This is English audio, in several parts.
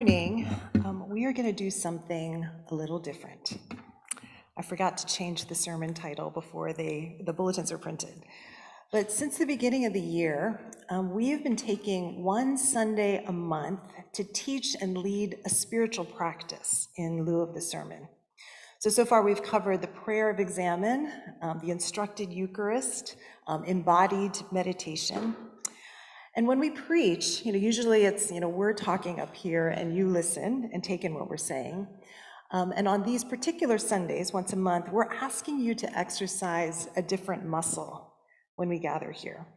morning, um, we are going to do something a little different. I forgot to change the sermon title before they, the bulletins are printed. But since the beginning of the year, um, we have been taking one Sunday a month to teach and lead a spiritual practice in lieu of the sermon. So, so far we've covered the prayer of examen, um, the instructed Eucharist, um, embodied meditation, and when we preach, you know, usually it's, you know, we're talking up here and you listen and take in what we're saying. Um, and on these particular Sundays, once a month, we're asking you to exercise a different muscle when we gather here.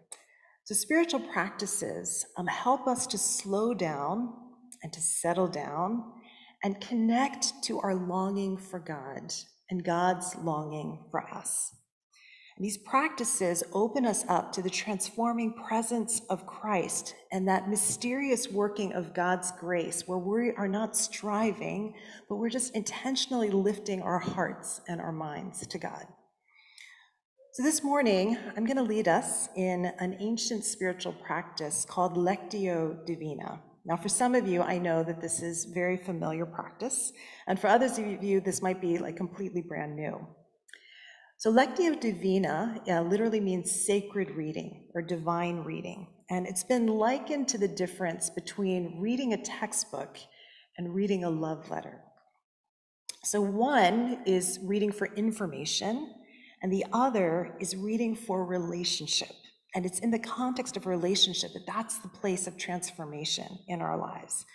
So, spiritual practices um, help us to slow down and to settle down and connect to our longing for God and God's longing for us. These practices open us up to the transforming presence of Christ and that mysterious working of God's grace, where we are not striving, but we're just intentionally lifting our hearts and our minds to God. So, this morning, I'm going to lead us in an ancient spiritual practice called Lectio Divina. Now, for some of you, I know that this is very familiar practice, and for others of you, this might be like completely brand new. So, Lectio Divina uh, literally means sacred reading or divine reading. And it's been likened to the difference between reading a textbook and reading a love letter. So, one is reading for information, and the other is reading for relationship. And it's in the context of relationship that that's the place of transformation in our lives.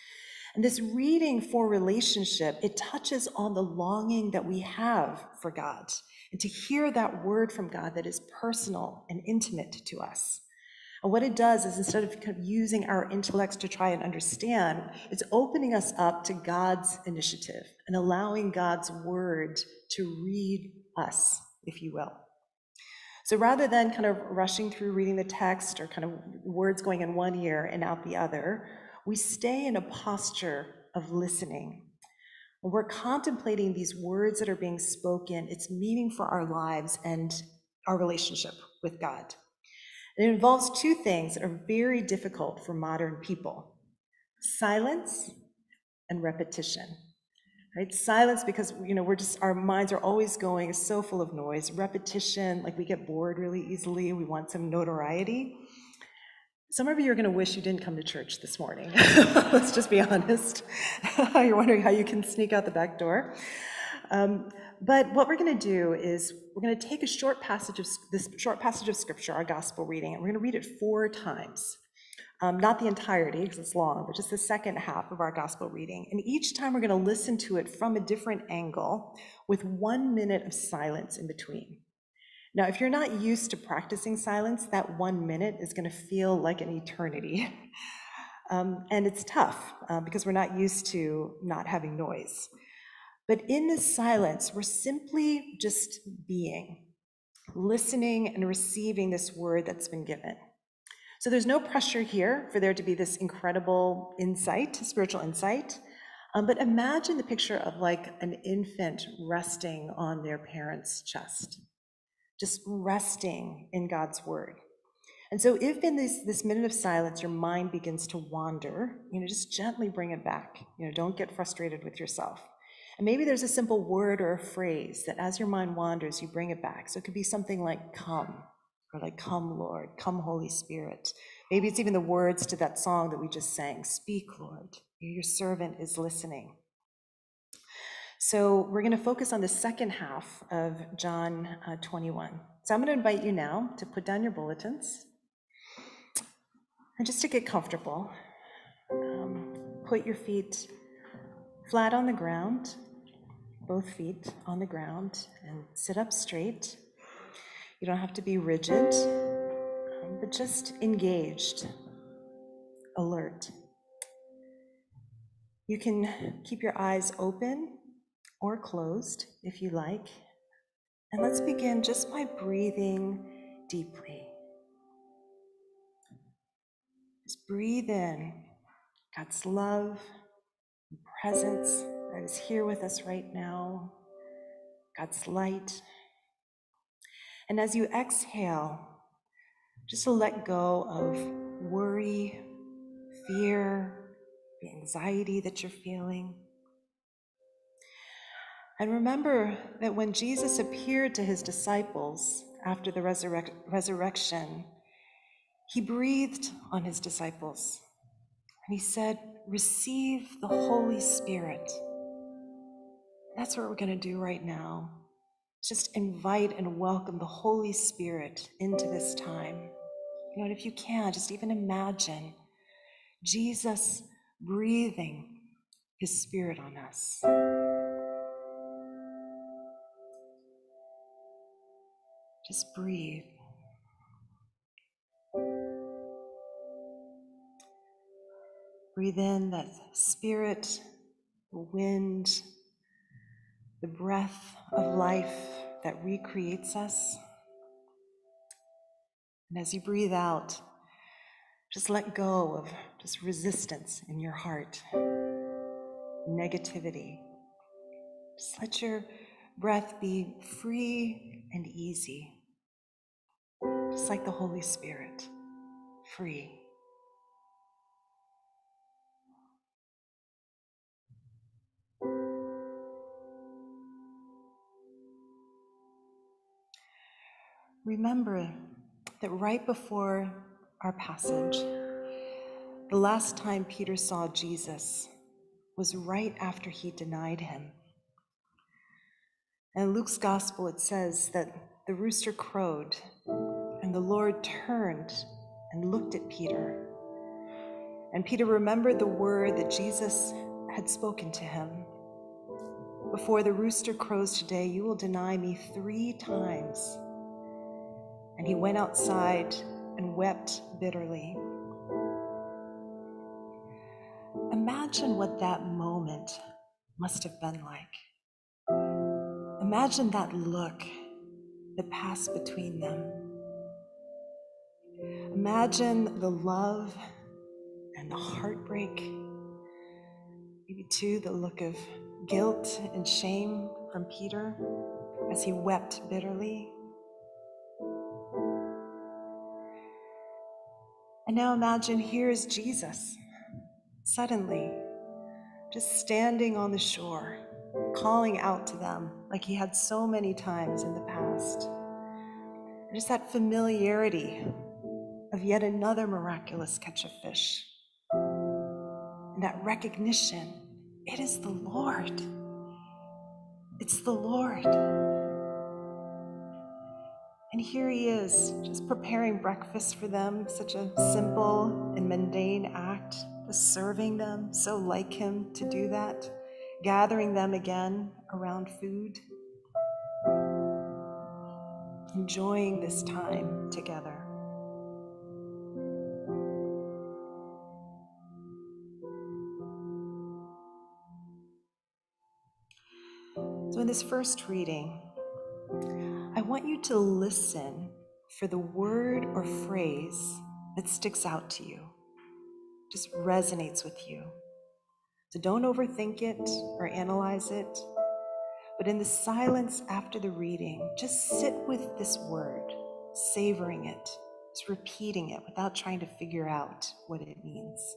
And this reading for relationship, it touches on the longing that we have for God and to hear that word from God that is personal and intimate to us. And what it does is instead of, kind of using our intellects to try and understand, it's opening us up to God's initiative and allowing God's word to read us, if you will. So rather than kind of rushing through reading the text or kind of words going in one ear and out the other, we stay in a posture of listening when we're contemplating these words that are being spoken, it's meaning for our lives and our relationship with God. It involves two things that are very difficult for modern people silence and repetition. Right? Silence because you know we're just our minds are always going so full of noise. Repetition, like we get bored really easily. We want some notoriety. Some of you are going to wish you didn't come to church this morning. Let's just be honest. You're wondering how you can sneak out the back door. Um, but what we're going to do is we're going to take a short passage of this short passage of scripture, our gospel reading, and we're going to read it four times. Um, not the entirety because it's long, but just the second half of our gospel reading. And each time we're going to listen to it from a different angle with one minute of silence in between. Now, if you're not used to practicing silence, that one minute is going to feel like an eternity. um, and it's tough uh, because we're not used to not having noise. But in this silence, we're simply just being, listening and receiving this word that's been given. So there's no pressure here for there to be this incredible insight, spiritual insight. Um, but imagine the picture of like an infant resting on their parent's chest just resting in God's word. And so, if in this, this minute of silence your mind begins to wander, you know, just gently bring it back. You know, don't get frustrated with yourself. And maybe there's a simple word or a phrase that as your mind wanders, you bring it back. So it could be something like come, or like come, Lord, come, Holy Spirit. Maybe it's even the words to that song that we just sang Speak, Lord, your servant is listening. So we're going to focus on the second half of John uh, 21. So I'm going to invite you now to put down your bulletins and just to get comfortable. Um, put your feet flat on the ground, both feet on the ground, and sit up straight. You don't have to be rigid, um, but just engaged, alert. You can keep your eyes open or closed if you like. And let's begin just by breathing deeply. Just breathe in God's love and presence that is here with us right now, God's light. And as you exhale, just to let go of worry, fear, the anxiety that you're feeling. And remember that when Jesus appeared to his disciples after the resurrec- resurrection, he breathed on his disciples and he said, Receive the Holy Spirit. That's what we're going to do right now. Just invite and welcome the Holy Spirit into this time. You know, and if you can, just even imagine Jesus breathing his Spirit on us. Just breathe. Breathe in that spirit, the wind, the breath of life that recreates us. And as you breathe out, just let go of just resistance in your heart, negativity. Just let your breath be free and easy just like the Holy Spirit, free. Remember that right before our passage, the last time Peter saw Jesus was right after he denied him. In Luke's gospel, it says that the rooster crowed and the Lord turned and looked at Peter. And Peter remembered the word that Jesus had spoken to him Before the rooster crows today, you will deny me three times. And he went outside and wept bitterly. Imagine what that moment must have been like. Imagine that look that passed between them. Imagine the love and the heartbreak, maybe too the look of guilt and shame from Peter as he wept bitterly. And now imagine here is Jesus, suddenly, just standing on the shore, calling out to them like he had so many times in the past. Just that familiarity of yet another miraculous catch of fish. And that recognition it is the Lord. It's the Lord. And here he is, just preparing breakfast for them, such a simple and mundane act, just serving them, so like him to do that, gathering them again around food, enjoying this time together. In this first reading, I want you to listen for the word or phrase that sticks out to you, just resonates with you. So, don't overthink it or analyze it, but in the silence after the reading, just sit with this word, savoring it, just repeating it without trying to figure out what it means.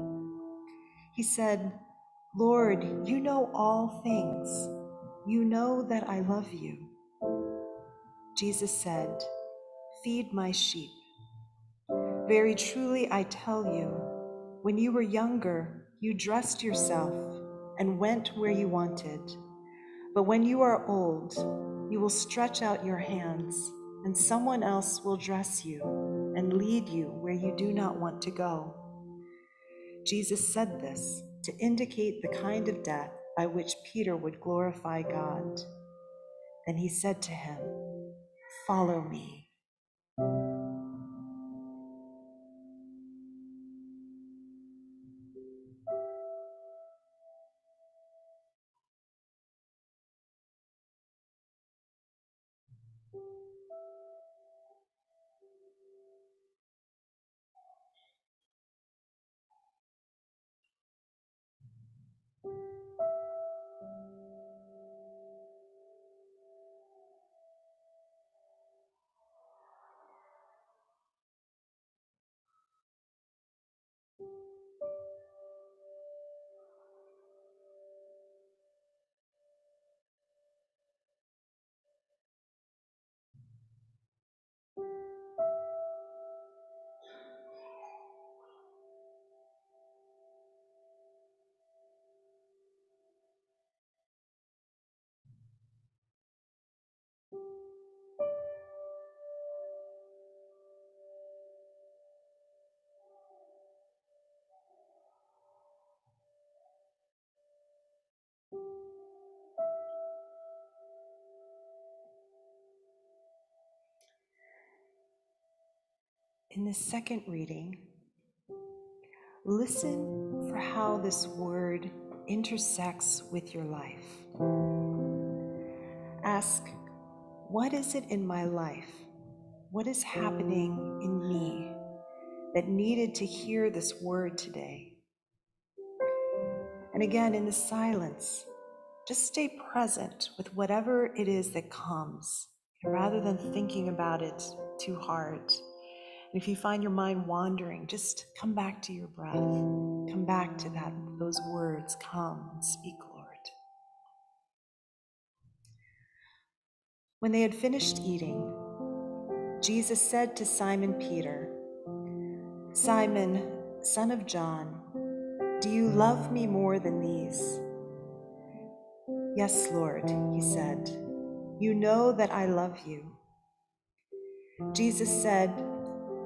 He said, Lord, you know all things. You know that I love you. Jesus said, Feed my sheep. Very truly I tell you, When you were younger, you dressed yourself and went where you wanted. But when you are old, you will stretch out your hands, and someone else will dress you and lead you where you do not want to go. Jesus said this to indicate the kind of death by which Peter would glorify God. Then he said to him, Follow me. In the second reading, listen for how this word intersects with your life. Ask, what is it in my life? What is happening in me that needed to hear this word today? And again, in the silence, just stay present with whatever it is that comes rather than thinking about it too hard. And if you find your mind wandering, just come back to your breath. Come back to that those words. Come speak, Lord. When they had finished eating, Jesus said to Simon Peter, Simon, son of John, do you love me more than these? Yes, Lord, he said. You know that I love you. Jesus said,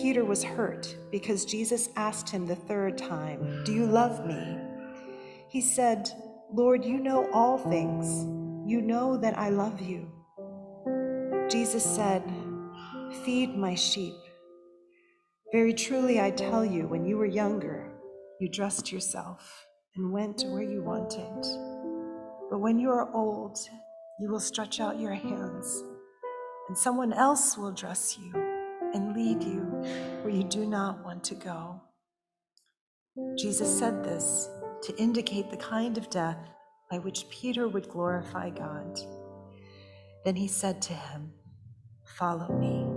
Peter was hurt because Jesus asked him the third time, Do you love me? He said, Lord, you know all things. You know that I love you. Jesus said, Feed my sheep. Very truly, I tell you, when you were younger, you dressed yourself and went where you wanted. But when you are old, you will stretch out your hands, and someone else will dress you and lead you where you do not want to go. Jesus said this to indicate the kind of death by which Peter would glorify God. Then he said to him, Follow me.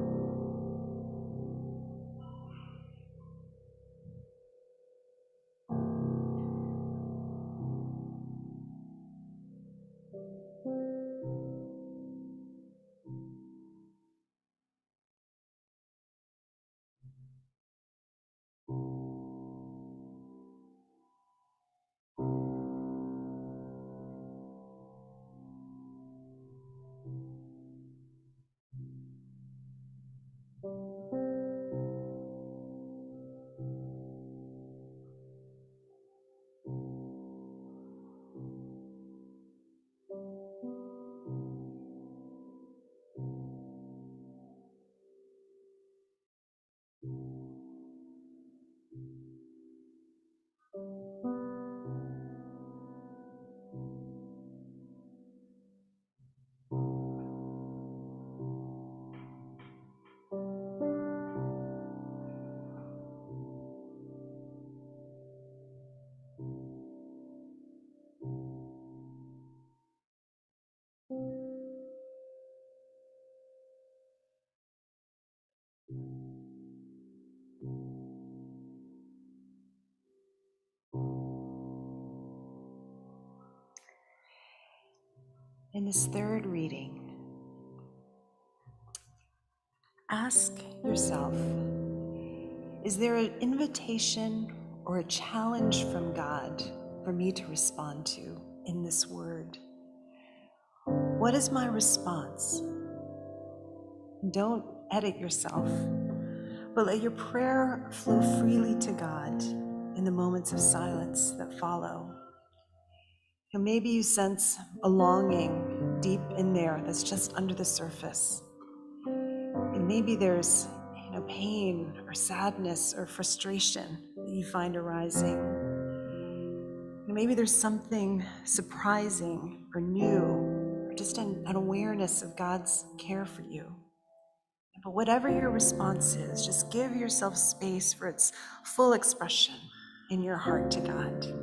In this third reading, ask yourself is there an invitation or a challenge from God for me to respond to in this word? What is my response? Don't edit yourself, but let your prayer flow freely to God in the moments of silence that follow. And maybe you sense a longing deep in there that's just under the surface. And maybe there's you know, pain or sadness or frustration that you find arising. And maybe there's something surprising or new, or just an, an awareness of God's care for you. But whatever your response is, just give yourself space for its full expression in your heart to God.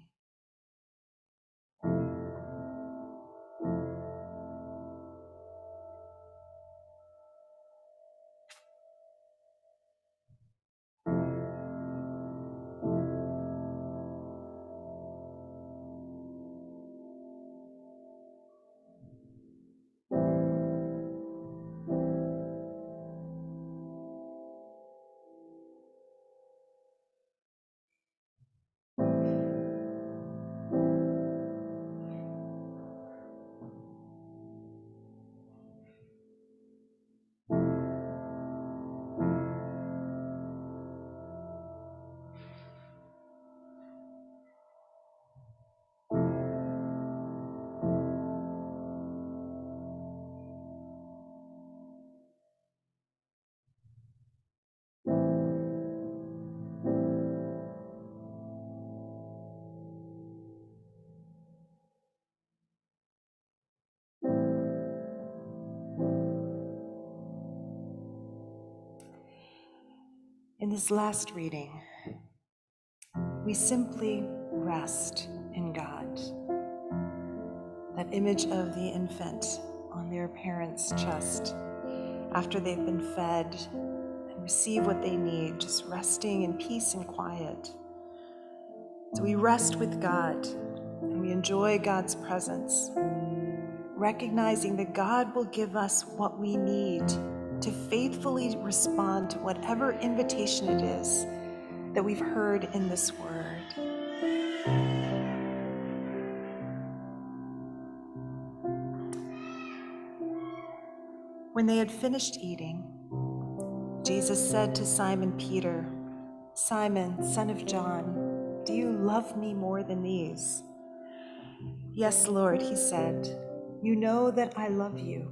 In this last reading, we simply rest in God. That image of the infant on their parent's chest after they've been fed and receive what they need, just resting in peace and quiet. So we rest with God and we enjoy God's presence, recognizing that God will give us what we need to faithfully respond to whatever invitation it is that we've heard in this word. When they had finished eating, Jesus said to Simon Peter, Simon, son of John, do you love me more than these? Yes, Lord, he said, you know that I love you.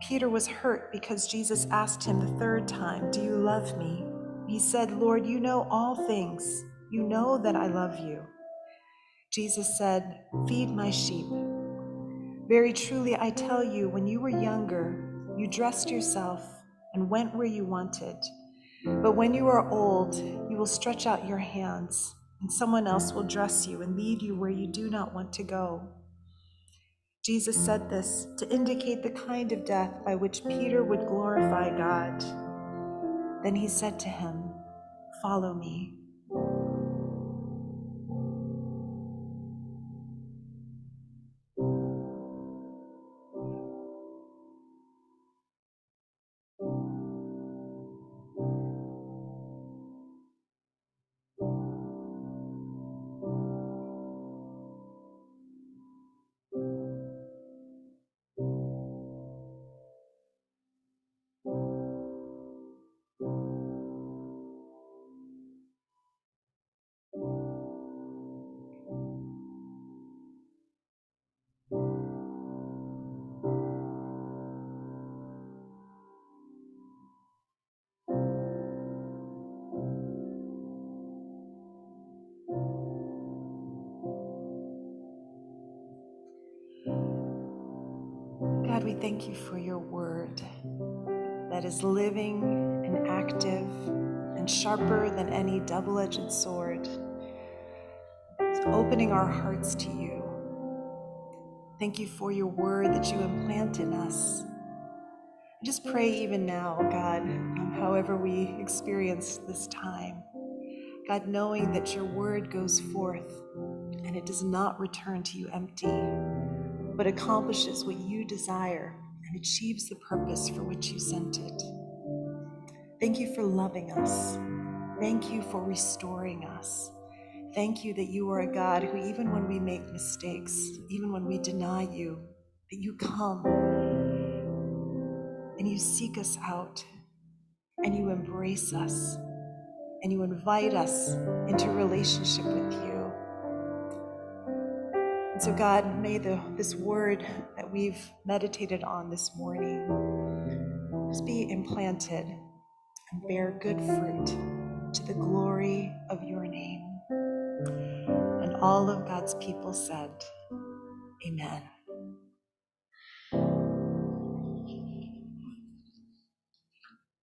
Peter was hurt because Jesus asked him the third time, Do you love me? He said, Lord, you know all things. You know that I love you. Jesus said, Feed my sheep. Very truly, I tell you, when you were younger, you dressed yourself and went where you wanted. But when you are old, you will stretch out your hands, and someone else will dress you and lead you where you do not want to go. Jesus said this to indicate the kind of death by which Peter would glorify God. Then he said to him, Follow me. Thank you for your word that is living and active and sharper than any double edged sword. It's opening our hearts to you. Thank you for your word that you implant in us. I just pray even now, God, however we experience this time, God, knowing that your word goes forth and it does not return to you empty, but accomplishes what you desire and achieves the purpose for which you sent it. Thank you for loving us. Thank you for restoring us. Thank you that you are a God who, even when we make mistakes, even when we deny you, that you come and you seek us out and you embrace us and you invite us into relationship with you. So, God, may the, this word that we've meditated on this morning just be implanted and bear good fruit to the glory of your name. And all of God's people said, Amen.